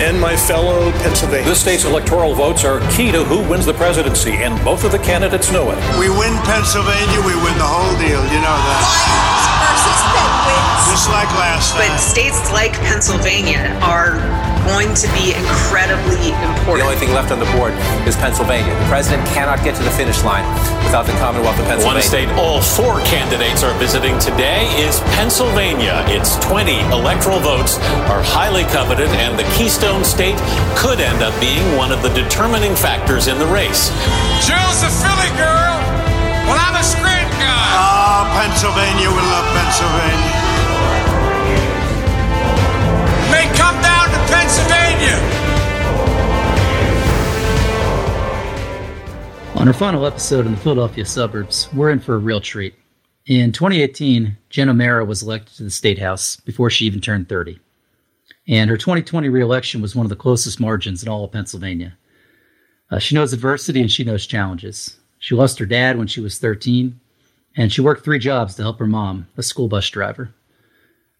and my fellow Pennsylvanians. This state's electoral votes are key to who wins the presidency, and both of the candidates know it. We win Pennsylvania, we win the whole deal. You know that. Lions versus Penguins. Just like last time. But states like Pennsylvania are going to be incredibly important. The only thing left on the board is Pennsylvania. The president cannot get to the finish line without the Commonwealth of Pennsylvania. One state all four candidates are visiting today is Pennsylvania. Its 20 electoral votes are highly coveted, and the Keystone State could end up being one of the determining factors in the race. Jill's a Philly girl. Well, I'm a Scranton guy. Oh, Pennsylvania, we love Pennsylvania. Pennsylvania. On our final episode in the Philadelphia suburbs, we're in for a real treat. In 2018, Jen O'Mara was elected to the State House before she even turned 30. And her 2020 reelection was one of the closest margins in all of Pennsylvania. Uh, she knows adversity and she knows challenges. She lost her dad when she was 13, and she worked three jobs to help her mom, a school bus driver.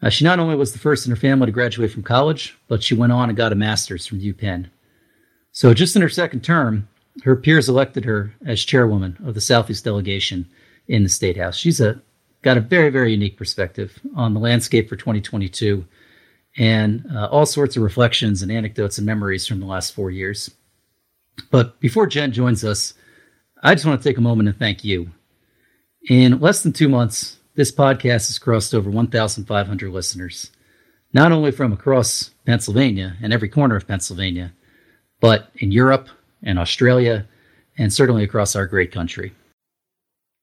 Uh, she not only was the first in her family to graduate from college, but she went on and got a master's from UPenn. So, just in her second term, her peers elected her as chairwoman of the Southeast delegation in the State House. She's a got a very, very unique perspective on the landscape for 2022 and uh, all sorts of reflections and anecdotes and memories from the last four years. But before Jen joins us, I just want to take a moment and thank you. In less than two months, this podcast has crossed over 1,500 listeners, not only from across Pennsylvania and every corner of Pennsylvania, but in Europe and Australia, and certainly across our great country.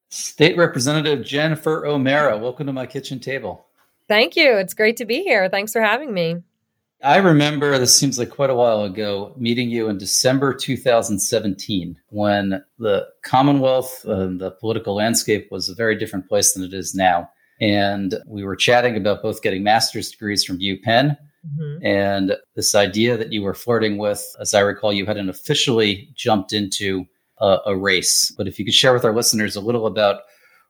State Representative Jennifer O'Mara, welcome to my kitchen table. Thank you. It's great to be here. Thanks for having me. I remember this seems like quite a while ago meeting you in December 2017 when the Commonwealth, and the political landscape was a very different place than it is now. And we were chatting about both getting master's degrees from UPenn mm-hmm. and this idea that you were flirting with. As I recall, you hadn't officially jumped into a, a race. But if you could share with our listeners a little about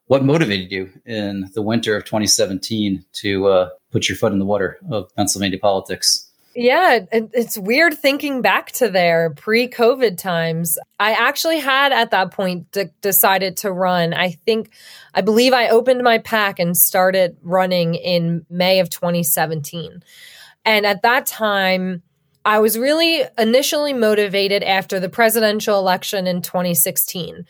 what motivated you in the winter of 2017 to uh, put your foot in the water of Pennsylvania politics? Yeah, it's weird thinking back to there pre COVID times. I actually had at that point decided to run. I think, I believe I opened my PAC and started running in May of 2017. And at that time, I was really initially motivated after the presidential election in 2016.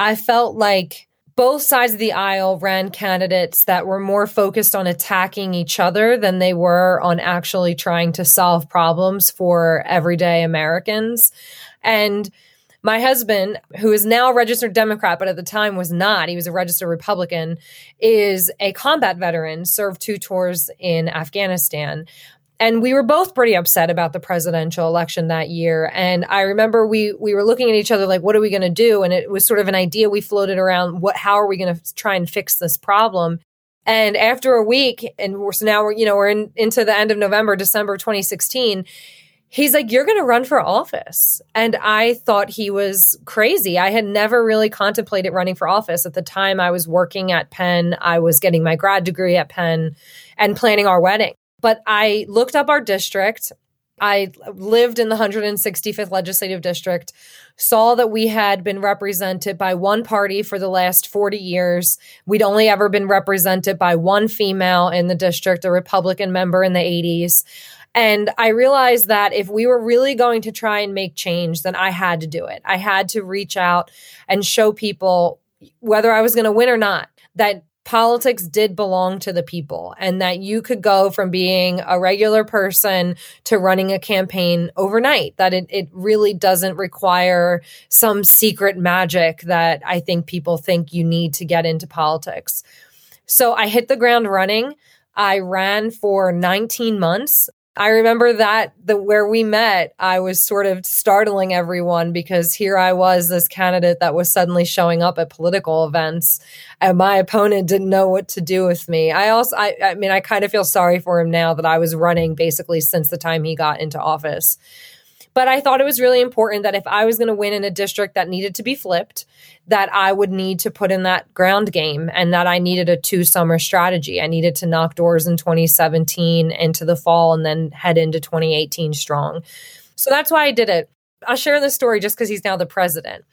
I felt like both sides of the aisle ran candidates that were more focused on attacking each other than they were on actually trying to solve problems for everyday Americans. And my husband, who is now a registered Democrat, but at the time was not, he was a registered Republican, is a combat veteran, served two tours in Afghanistan and we were both pretty upset about the presidential election that year. And i remember we we were looking at each other like what are we going to do? And it was sort of an idea we floated around what how are we going to try and fix this problem? And after a week and we're, so now we're you know we're in, into the end of november december 2016 he's like you're going to run for office. And i thought he was crazy. I had never really contemplated running for office. At the time i was working at penn. I was getting my grad degree at penn and planning our wedding but I looked up our district. I lived in the 165th legislative district, saw that we had been represented by one party for the last 40 years. We'd only ever been represented by one female in the district, a Republican member in the 80s. And I realized that if we were really going to try and make change, then I had to do it. I had to reach out and show people whether I was going to win or not that politics did belong to the people and that you could go from being a regular person to running a campaign overnight, that it, it really doesn't require some secret magic that I think people think you need to get into politics. So I hit the ground running. I ran for 19 months. I remember that the where we met, I was sort of startling everyone because here I was, this candidate that was suddenly showing up at political events, and my opponent didn't know what to do with me. I also, I, I mean, I kind of feel sorry for him now that I was running basically since the time he got into office. But I thought it was really important that if I was going to win in a district that needed to be flipped, that I would need to put in that ground game and that I needed a two summer strategy. I needed to knock doors in 2017 into the fall and then head into 2018 strong. So that's why I did it. I'll share this story just because he's now the president.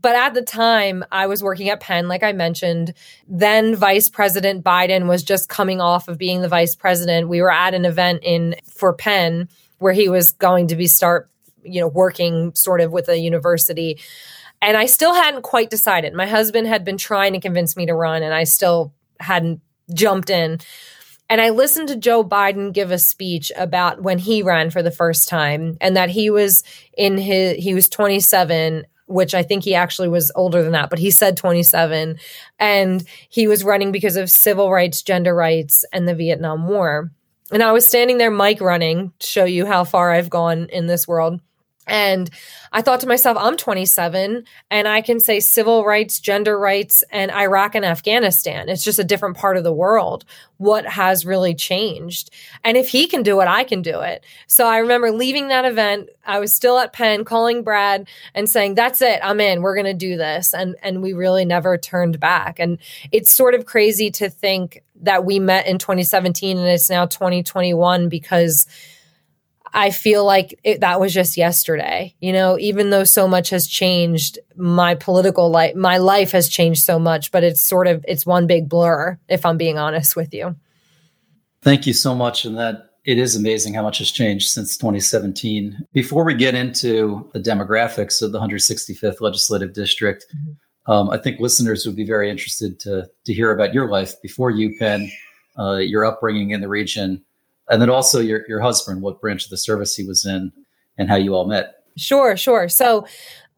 But at the time, I was working at Penn, like I mentioned. Then Vice President Biden was just coming off of being the vice president. We were at an event in for Penn where he was going to be start, you know, working sort of with a university. And I still hadn't quite decided. My husband had been trying to convince me to run, and I still hadn't jumped in. And I listened to Joe Biden give a speech about when he ran for the first time and that he was in his, he was 27 which I think he actually was older than that, but he said 27. And he was running because of civil rights, gender rights, and the Vietnam War. And I was standing there, mic running, to show you how far I've gone in this world. And I thought to myself, I'm 27 and I can say civil rights, gender rights, and Iraq and Afghanistan. It's just a different part of the world. What has really changed? And if he can do it, I can do it. So I remember leaving that event. I was still at Penn calling Brad and saying, that's it. I'm in. We're going to do this. And, and we really never turned back. And it's sort of crazy to think that we met in 2017 and it's now 2021 because I feel like it, that was just yesterday. You know, even though so much has changed, my political life, my life has changed so much, but it's sort of it's one big blur if I'm being honest with you. Thank you so much and that it is amazing how much has changed since 2017. Before we get into the demographics of the 165th legislative district, mm-hmm. um, I think listeners would be very interested to to hear about your life before UPenn, uh, your upbringing in the region, and then also your your husband, what branch of the service he was in, and how you all met. Sure, sure. So.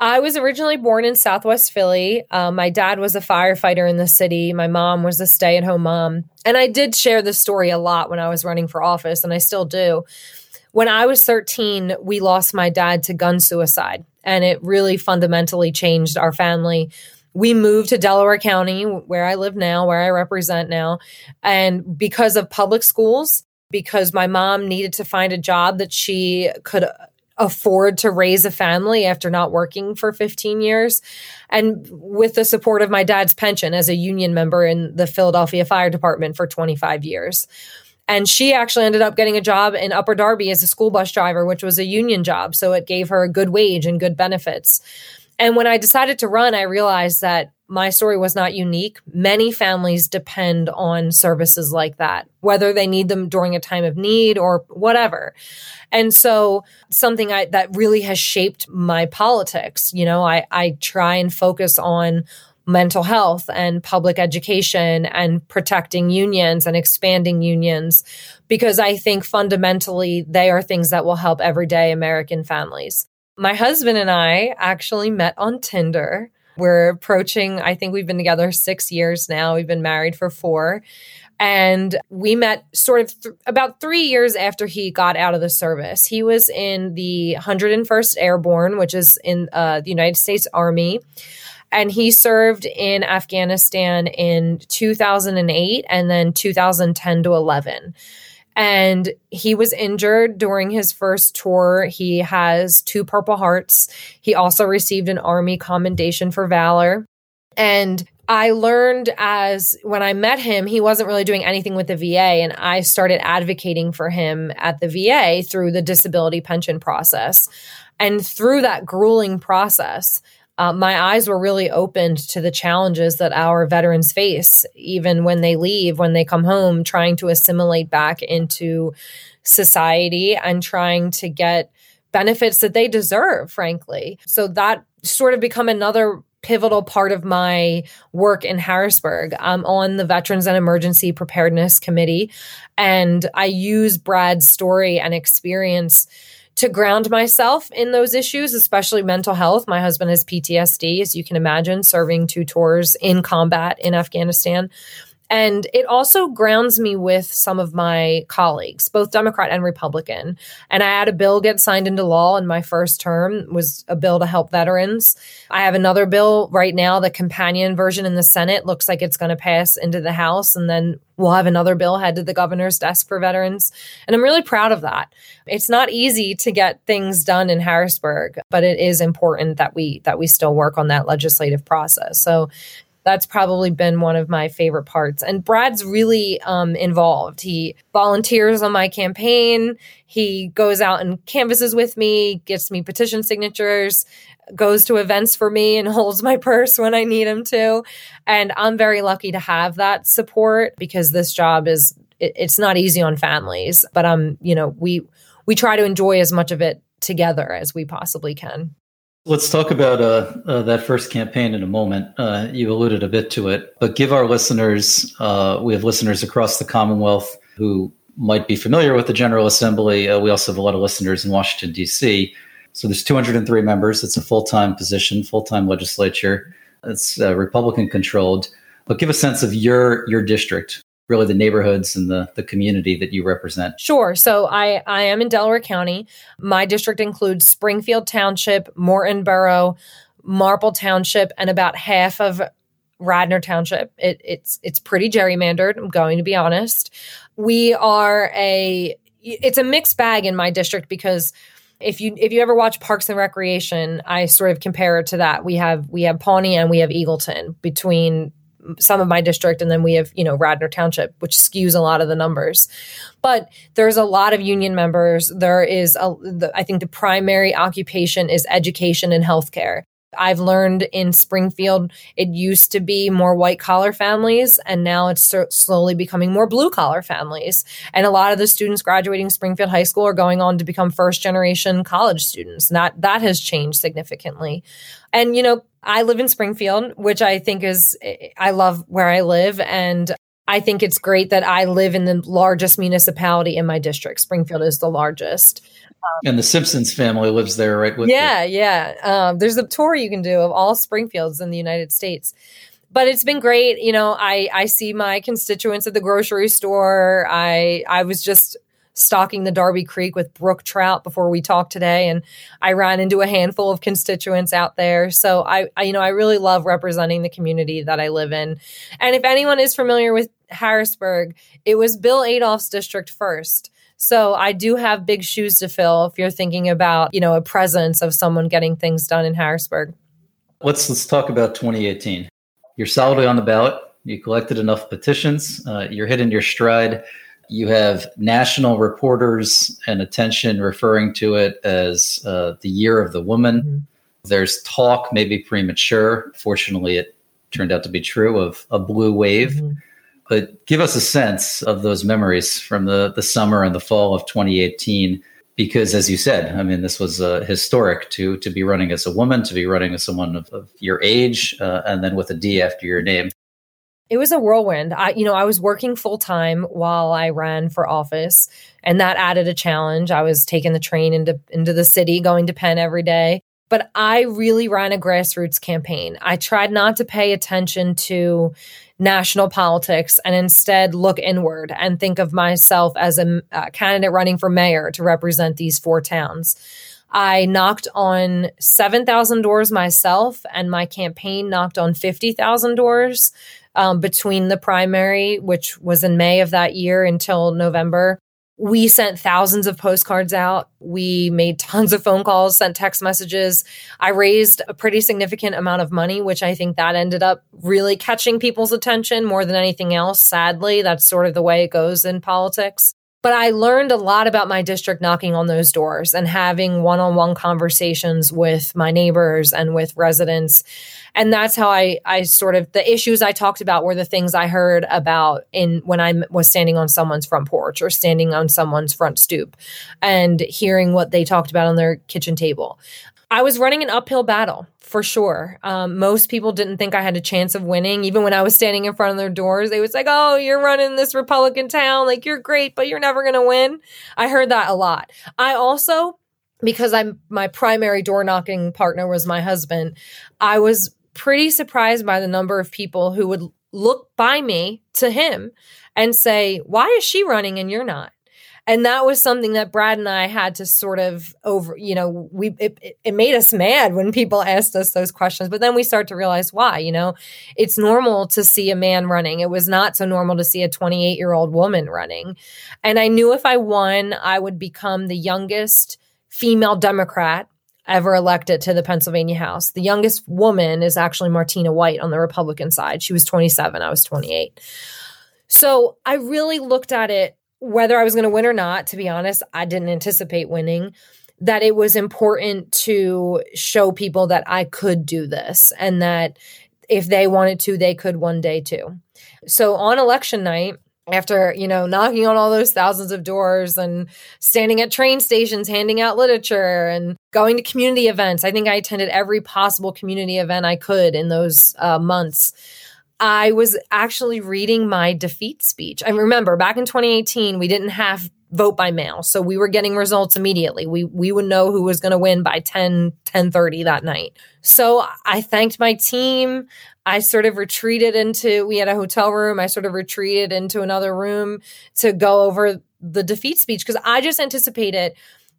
I was originally born in Southwest Philly. Um, my dad was a firefighter in the city. My mom was a stay at home mom. And I did share this story a lot when I was running for office, and I still do. When I was 13, we lost my dad to gun suicide, and it really fundamentally changed our family we moved to Delaware County, where I live now, where I represent now. And because of public schools, because my mom needed to find a job that she could afford to raise a family after not working for 15 years. And with the support of my dad's pension as a union member in the Philadelphia Fire Department for 25 years. And she actually ended up getting a job in Upper Darby as a school bus driver, which was a union job. So it gave her a good wage and good benefits. And when I decided to run, I realized that my story was not unique. Many families depend on services like that, whether they need them during a time of need or whatever. And so something I, that really has shaped my politics, you know, I, I try and focus on mental health and public education and protecting unions and expanding unions because I think fundamentally they are things that will help everyday American families. My husband and I actually met on Tinder. We're approaching, I think we've been together six years now. We've been married for four. And we met sort of th- about three years after he got out of the service. He was in the 101st Airborne, which is in uh, the United States Army. And he served in Afghanistan in 2008 and then 2010 to 11 and he was injured during his first tour. He has two Purple Hearts. He also received an Army Commendation for Valor. And I learned as when I met him, he wasn't really doing anything with the VA. And I started advocating for him at the VA through the disability pension process. And through that grueling process, uh, my eyes were really opened to the challenges that our veterans face, even when they leave, when they come home, trying to assimilate back into society and trying to get benefits that they deserve, frankly. So that sort of become another pivotal part of my work in Harrisburg. I'm on the Veterans and Emergency Preparedness Committee, and I use Brad's story and experience to ground myself in those issues, especially mental health. My husband has PTSD, as you can imagine, serving two tours in combat in Afghanistan. And it also grounds me with some of my colleagues, both Democrat and Republican. And I had a bill get signed into law in my first term was a bill to help veterans. I have another bill right now, the companion version in the Senate looks like it's going to pass into the House and then we'll have another bill head to the governor's desk for veterans. And I'm really proud of that. It's not easy to get things done in Harrisburg, but it is important that we that we still work on that legislative process. So that's probably been one of my favorite parts. And Brad's really um, involved. He volunteers on my campaign. He goes out and canvasses with me, gets me petition signatures, goes to events for me and holds my purse when I need him to. And I'm very lucky to have that support because this job is it, it's not easy on families, but um, you know, we we try to enjoy as much of it together as we possibly can. Let's talk about uh, uh, that first campaign in a moment. Uh, you alluded a bit to it, but give our listeners, uh, we have listeners across the Commonwealth who might be familiar with the General Assembly. Uh, we also have a lot of listeners in Washington, D.C. So there's 203 members. It's a full time position, full time legislature. It's uh, Republican controlled. But give a sense of your your district really the neighborhoods and the, the community that you represent? Sure. So I, I am in Delaware County. My district includes Springfield Township, Morton Borough, Marple Township, and about half of Radnor Township. It, it's it's pretty gerrymandered. I'm going to be honest. We are a it's a mixed bag in my district because if you if you ever watch Parks and Recreation, I sort of compare it to that. We have we have Pawnee and we have Eagleton between some of my district and then we have you know radnor township which skews a lot of the numbers. But there's a lot of union members. There is a the, i think the primary occupation is education and healthcare I've learned in Springfield, it used to be more white collar families, and now it's slowly becoming more blue collar families. And a lot of the students graduating Springfield High School are going on to become first generation college students. And that, that has changed significantly. And, you know, I live in Springfield, which I think is, eh, I love where I live. And I think it's great that I live in the largest municipality in my district. Springfield is the largest. And the Simpsons family lives there, right? yeah, you. yeah. Um, there's a tour you can do of all Springfields in the United States. But it's been great. You know, I I see my constituents at the grocery store. I I was just stocking the Darby Creek with brook trout before we talked today, and I ran into a handful of constituents out there. So I, I, you know, I really love representing the community that I live in. And if anyone is familiar with Harrisburg, it was Bill Adolph's district first. So I do have big shoes to fill if you're thinking about, you know, a presence of someone getting things done in Harrisburg. Let's let's talk about 2018. You're solidly on the ballot. You collected enough petitions. Uh, you're hitting your stride you have national reporters and attention referring to it as uh, the year of the woman. Mm-hmm. There's talk, maybe premature. Fortunately, it turned out to be true of a blue wave. Mm-hmm. But give us a sense of those memories from the, the summer and the fall of 2018. Because, as you said, I mean, this was uh, historic to to be running as a woman, to be running as someone of, of your age, uh, and then with a D after your name it was a whirlwind. I, you know, I was working full time while I ran for office, and that added a challenge. I was taking the train into into the city, going to Penn every day. But I really ran a grassroots campaign. I tried not to pay attention to national politics and instead look inward and think of myself as a, a candidate running for mayor to represent these four towns. I knocked on 7,000 doors myself, and my campaign knocked on 50,000 doors um, between the primary, which was in May of that year, until November. We sent thousands of postcards out. We made tons of phone calls, sent text messages. I raised a pretty significant amount of money, which I think that ended up really catching people's attention more than anything else. Sadly, that's sort of the way it goes in politics. But I learned a lot about my district knocking on those doors and having one on one conversations with my neighbors and with residents. And that's how I, I sort of, the issues I talked about were the things I heard about in when I was standing on someone's front porch or standing on someone's front stoop and hearing what they talked about on their kitchen table. I was running an uphill battle for sure. Um, most people didn't think I had a chance of winning. Even when I was standing in front of their doors, they was like, "Oh, you're running this Republican town. Like you're great, but you're never to win." I heard that a lot. I also, because I'm my primary door knocking partner was my husband. I was pretty surprised by the number of people who would look by me to him and say, why is she running and you're not? And that was something that Brad and I had to sort of over, you know, we it, it made us mad when people asked us those questions, but then we start to realize why. You know, it's normal to see a man running. It was not so normal to see a 28 year old woman running, and I knew if I won, I would become the youngest female Democrat ever elected to the Pennsylvania House. The youngest woman is actually Martina White on the Republican side. She was 27, I was 28. So I really looked at it whether I was going to win or not, to be honest, I didn't anticipate winning. That it was important to show people that I could do this and that if they wanted to, they could one day too. So on election night, after you know knocking on all those thousands of doors and standing at train stations handing out literature and going to community events i think i attended every possible community event i could in those uh, months I was actually reading my defeat speech. I remember back in 2018, we didn't have vote by mail. So we were getting results immediately. We we would know who was going to win by 10 10:30 that night. So I thanked my team. I sort of retreated into we had a hotel room. I sort of retreated into another room to go over the defeat speech because I just anticipated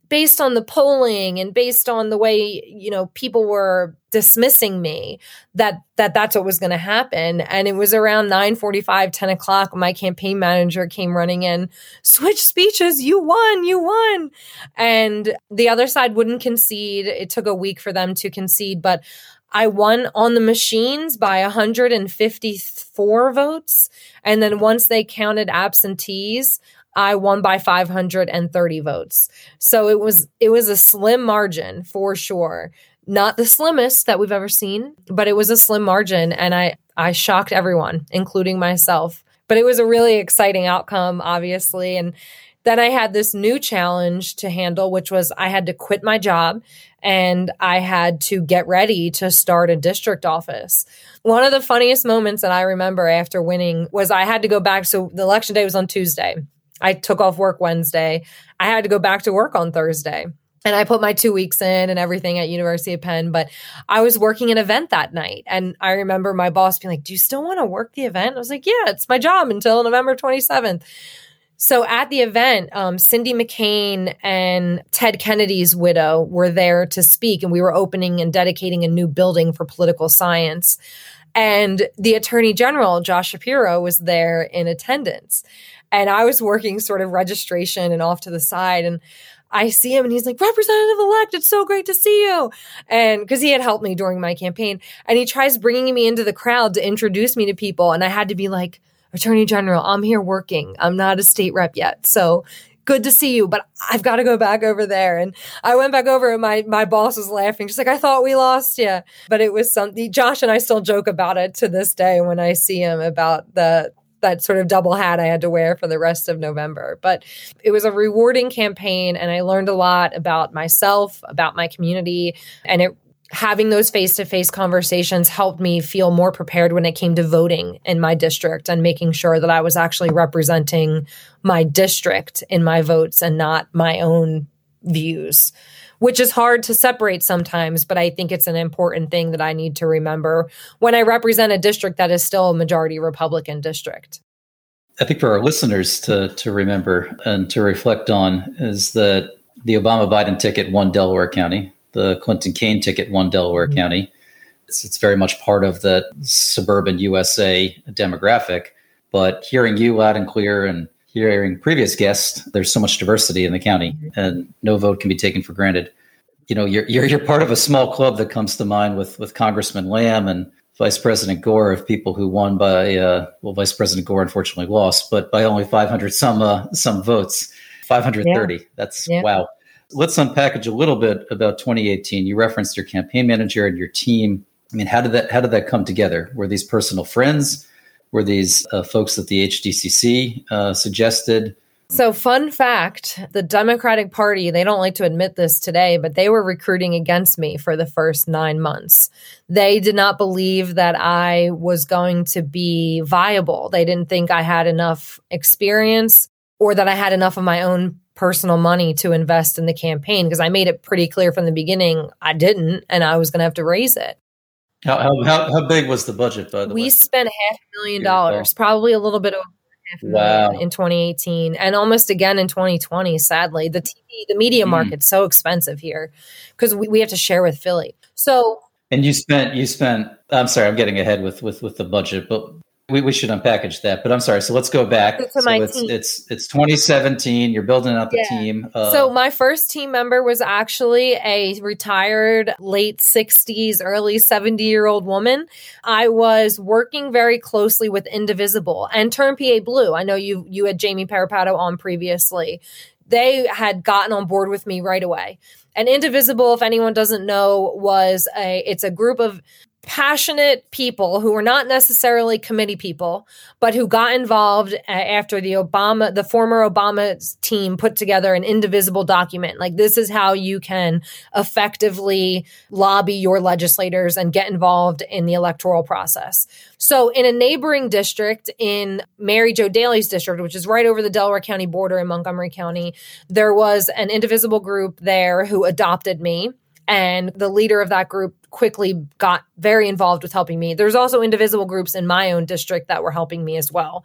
based on the polling and based on the way you know people were dismissing me that that that's what was going to happen. And it was around 9 45 10 o'clock my campaign manager came running in switch speeches you won you won. And the other side wouldn't concede. It took a week for them to concede but I won on the machines by 154 votes. And then once they counted absentees, I won by 530 votes. So it was it was a slim margin for sure. Not the slimmest that we've ever seen, but it was a slim margin and I I shocked everyone, including myself. But it was a really exciting outcome obviously and then I had this new challenge to handle which was I had to quit my job and I had to get ready to start a district office. One of the funniest moments that I remember after winning was I had to go back so the election day was on Tuesday. I took off work Wednesday. I had to go back to work on Thursday. And I put my two weeks in and everything at University of Penn, but I was working an event that night. And I remember my boss being like, Do you still want to work the event? I was like, Yeah, it's my job until November 27th. So at the event, um, Cindy McCain and Ted Kennedy's widow were there to speak, and we were opening and dedicating a new building for political science. And the attorney general, Josh Shapiro, was there in attendance. And I was working sort of registration and off to the side. And I see him and he's like, Representative elect, it's so great to see you. And because he had helped me during my campaign. And he tries bringing me into the crowd to introduce me to people. And I had to be like, Attorney General, I'm here working. I'm not a state rep yet. So good to see you, but I've got to go back over there. And I went back over and my, my boss was laughing. She's like, I thought we lost you. But it was something, Josh and I still joke about it to this day when I see him about the, that sort of double hat I had to wear for the rest of November. But it was a rewarding campaign and I learned a lot about myself, about my community, and it having those face-to-face conversations helped me feel more prepared when it came to voting in my district and making sure that I was actually representing my district in my votes and not my own views which is hard to separate sometimes, but I think it's an important thing that I need to remember when I represent a district that is still a majority Republican district. I think for our listeners to to remember and to reflect on is that the Obama Biden ticket won Delaware County, the Clinton Kaine ticket won Delaware mm-hmm. County. It's, it's very much part of the suburban USA demographic. But hearing you loud and clear and hearing previous guests, there's so much diversity in the county, and no vote can be taken for granted. You know, you're you're, you're part of a small club that comes to mind with with Congressman Lamb and Vice President Gore of people who won by uh, well, Vice President Gore unfortunately lost, but by only 500 some uh, some votes, 530. Yeah. That's yeah. wow. Let's unpackage a little bit about 2018. You referenced your campaign manager and your team. I mean, how did that how did that come together? Were these personal friends? Were these uh, folks that the HDCC uh, suggested. So, fun fact the Democratic Party, they don't like to admit this today, but they were recruiting against me for the first nine months. They did not believe that I was going to be viable. They didn't think I had enough experience or that I had enough of my own personal money to invest in the campaign because I made it pretty clear from the beginning I didn't and I was going to have to raise it. How, how, how, how big was the budget, by the we way? We spent half a million dollars, probably a little bit over half a Wow. million in 2018 and almost again in 2020, sadly. The TV, the media Mm. market's so expensive here because we, we have to share with Philly. So And you spent you spent. I'm sorry, I'm getting ahead with with with the budget, but we, we should unpackage that. But I'm sorry. So let's go back. So it's team. it's it's 2017. You're building out the Yeah. team. Uh, So my first team member was actually a retired late 60s, early 70 year old woman. I was working very closely with Indivisible and Turn PA Blue. I know you you had Jamie Perrapato on previously. They had gotten on board with me right away. And Indivisible, if anyone doesn't know, was a it's a group of passionate people who were not necessarily committee people, but who got involved after the Obama, the former Obama team put together an indivisible document. Like, this is how you can effectively lobby your legislators and get involved in the electoral process. So, in a neighboring district in Mary Jo Daley's district, which is right over the Delaware County border in Montgomery County, there was an indivisible group there who adopted me. And the leader of that group quickly got very involved with helping me. There's also indivisible groups in my own district that were helping me as well.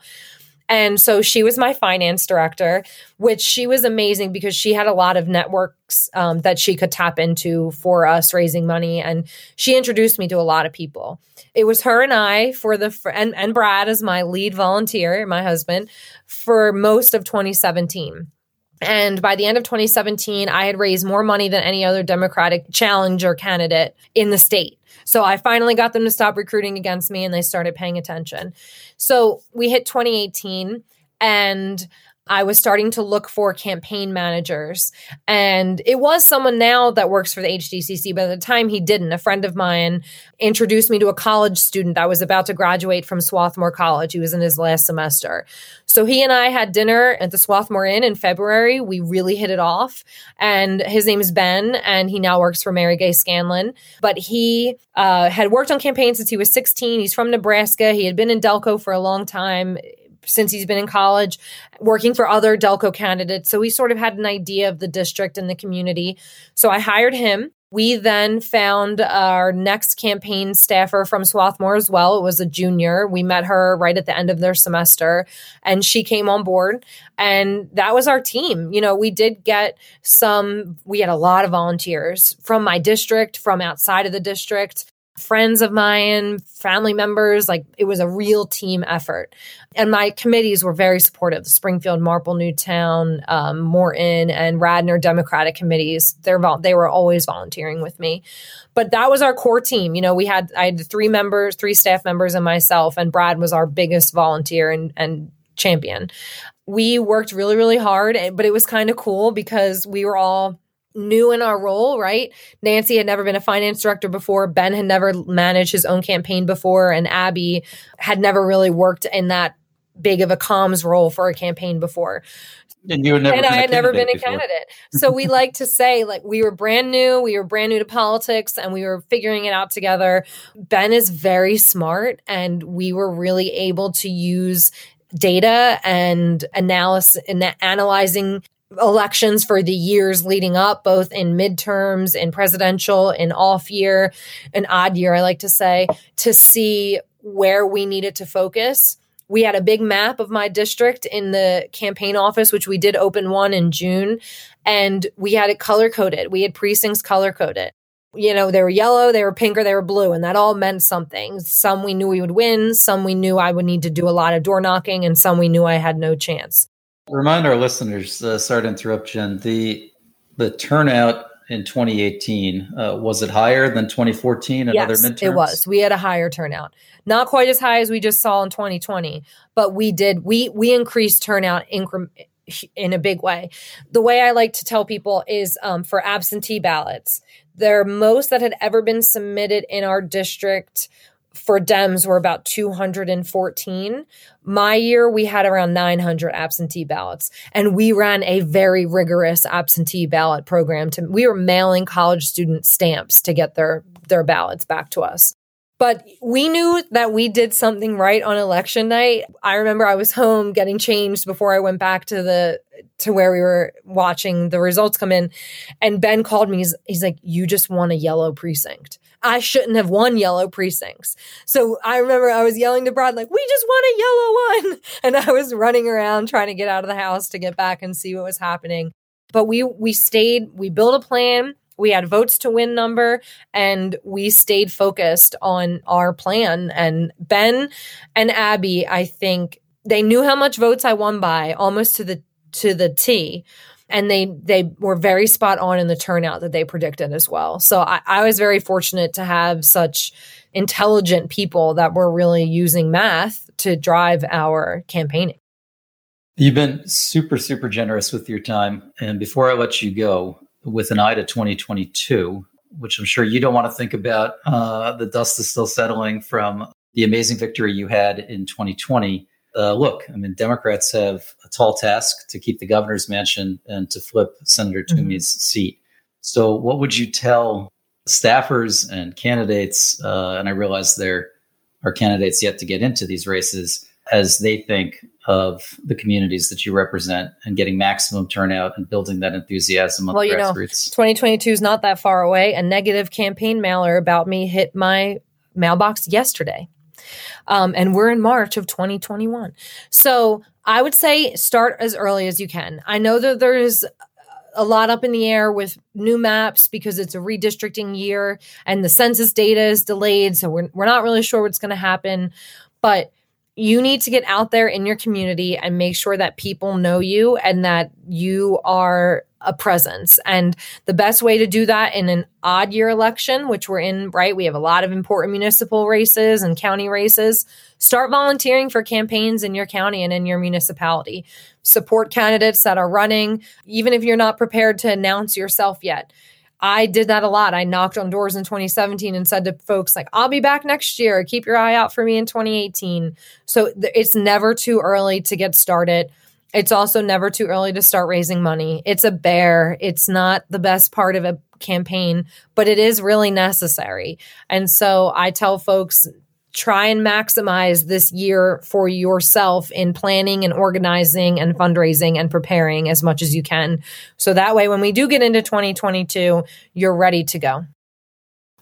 And so she was my finance director, which she was amazing because she had a lot of networks um, that she could tap into for us raising money. And she introduced me to a lot of people. It was her and I for the, and, and Brad as my lead volunteer, my husband, for most of 2017. And by the end of 2017, I had raised more money than any other Democratic challenger candidate in the state. So I finally got them to stop recruiting against me and they started paying attention. So we hit 2018 and I was starting to look for campaign managers. And it was someone now that works for the HDCC, but at the time he didn't. A friend of mine introduced me to a college student that was about to graduate from Swarthmore College. He was in his last semester. So he and I had dinner at the Swarthmore Inn in February. We really hit it off. And his name is Ben, and he now works for Mary Gay Scanlon. But he uh, had worked on campaigns since he was 16. He's from Nebraska. He had been in Delco for a long time since he's been in college, working for other Delco candidates. So he sort of had an idea of the district and the community. So I hired him. We then found our next campaign staffer from Swarthmore as well. It was a junior. We met her right at the end of their semester and she came on board and that was our team. You know, we did get some, we had a lot of volunteers from my district, from outside of the district friends of mine, family members. Like it was a real team effort. And my committees were very supportive. Springfield, Marple, Newtown, um, Morton, and Radnor Democratic committees. They're they were always volunteering with me. But that was our core team. You know, we had I had three members, three staff members, and myself. And Brad was our biggest volunteer and and champion. We worked really, really hard, but it was kind of cool because we were all new in our role, right? Nancy had never been a finance director before. Ben had never managed his own campaign before. And Abby had never really worked in that big of a comms role for a campaign before. And you never and I had never been a candidate before. candidate. So we like to say, like, we were brand new, we were brand new to politics, and we were figuring it out together. Ben is very smart, and we were really able to use data and analysis and analyzing elections for the years leading up, both in midterms, in presidential, in off year, an odd year, I like to say, to see where we needed to focus. We had a big map of my district in the campaign office, which we did open one in June, and we had it color coded. We had precincts color coded. You know, they were yellow, they were pink, or they were blue, and that all meant something. Some we knew we would win, some we knew I would need to do a lot of door knocking, and some we knew I had no chance. Remind our listeners, uh, sorry to interrupt, Jen, the, the turnout in 2018, uh, was it higher than 2014 and other midterms? It was. We had a higher turnout. Not quite as high as we just saw in 2020, but we did we we increased turnout incre- in a big way. The way I like to tell people is um, for absentee ballots, the most that had ever been submitted in our district for Dems were about 214. My year, we had around 900 absentee ballots, and we ran a very rigorous absentee ballot program. To we were mailing college student stamps to get their their ballots back to us. But we knew that we did something right on election night. I remember I was home getting changed before I went back to the to where we were watching the results come in, and Ben called me. He's, he's like, "You just won a yellow precinct." I shouldn't have won yellow precincts. So I remember I was yelling to Brad, like, we just won a yellow one. And I was running around trying to get out of the house to get back and see what was happening. But we, we stayed, we built a plan. We had votes to win number and we stayed focused on our plan. And Ben and Abby, I think they knew how much votes I won by almost to the, to the T and they they were very spot on in the turnout that they predicted as well. So I, I was very fortunate to have such intelligent people that were really using math to drive our campaigning. You've been super, super generous with your time. And before I let you go, with an eye to 2022, which I'm sure you don't want to think about, uh, the dust is still settling from the amazing victory you had in 2020 uh, look, I mean, Democrats have a tall task to keep the governor's mansion and to flip Senator mm-hmm. Toomey's mm-hmm. seat. So, what would you tell staffers and candidates? Uh, and I realize there are candidates yet to get into these races as they think of the communities that you represent and getting maximum turnout and building that enthusiasm on well, the you grassroots. Know, 2022 is not that far away. A negative campaign mailer about me hit my mailbox yesterday. Um, and we're in March of 2021. So I would say start as early as you can. I know that there's a lot up in the air with new maps because it's a redistricting year and the census data is delayed. So we're, we're not really sure what's going to happen. But you need to get out there in your community and make sure that people know you and that you are a presence. And the best way to do that in an odd year election, which we're in, right? We have a lot of important municipal races and county races. Start volunteering for campaigns in your county and in your municipality. Support candidates that are running, even if you're not prepared to announce yourself yet. I did that a lot. I knocked on doors in 2017 and said to folks like, "I'll be back next year. Keep your eye out for me in 2018." So th- it's never too early to get started. It's also never too early to start raising money. It's a bear. It's not the best part of a campaign, but it is really necessary. And so I tell folks try and maximize this year for yourself in planning and organizing and fundraising and preparing as much as you can. So that way, when we do get into 2022, you're ready to go.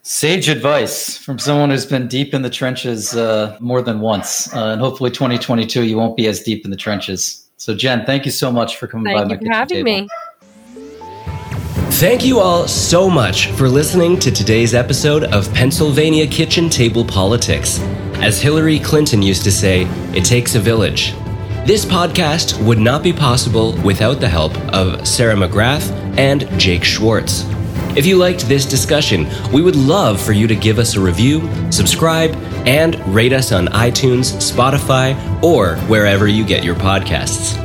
Sage advice from someone who's been deep in the trenches uh, more than once. Uh, and hopefully, 2022, you won't be as deep in the trenches. So, Jen, thank you so much for coming thank by. Thank you for having table. me. Thank you all so much for listening to today's episode of Pennsylvania Kitchen Table Politics. As Hillary Clinton used to say, it takes a village. This podcast would not be possible without the help of Sarah McGrath and Jake Schwartz. If you liked this discussion, we would love for you to give us a review, subscribe, and rate us on iTunes, Spotify, or wherever you get your podcasts.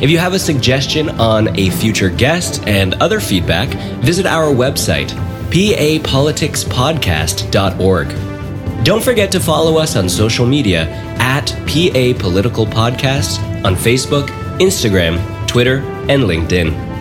If you have a suggestion on a future guest and other feedback, visit our website, papoliticspodcast.org. Don't forget to follow us on social media at PA Political Podcast on Facebook, Instagram, Twitter, and LinkedIn.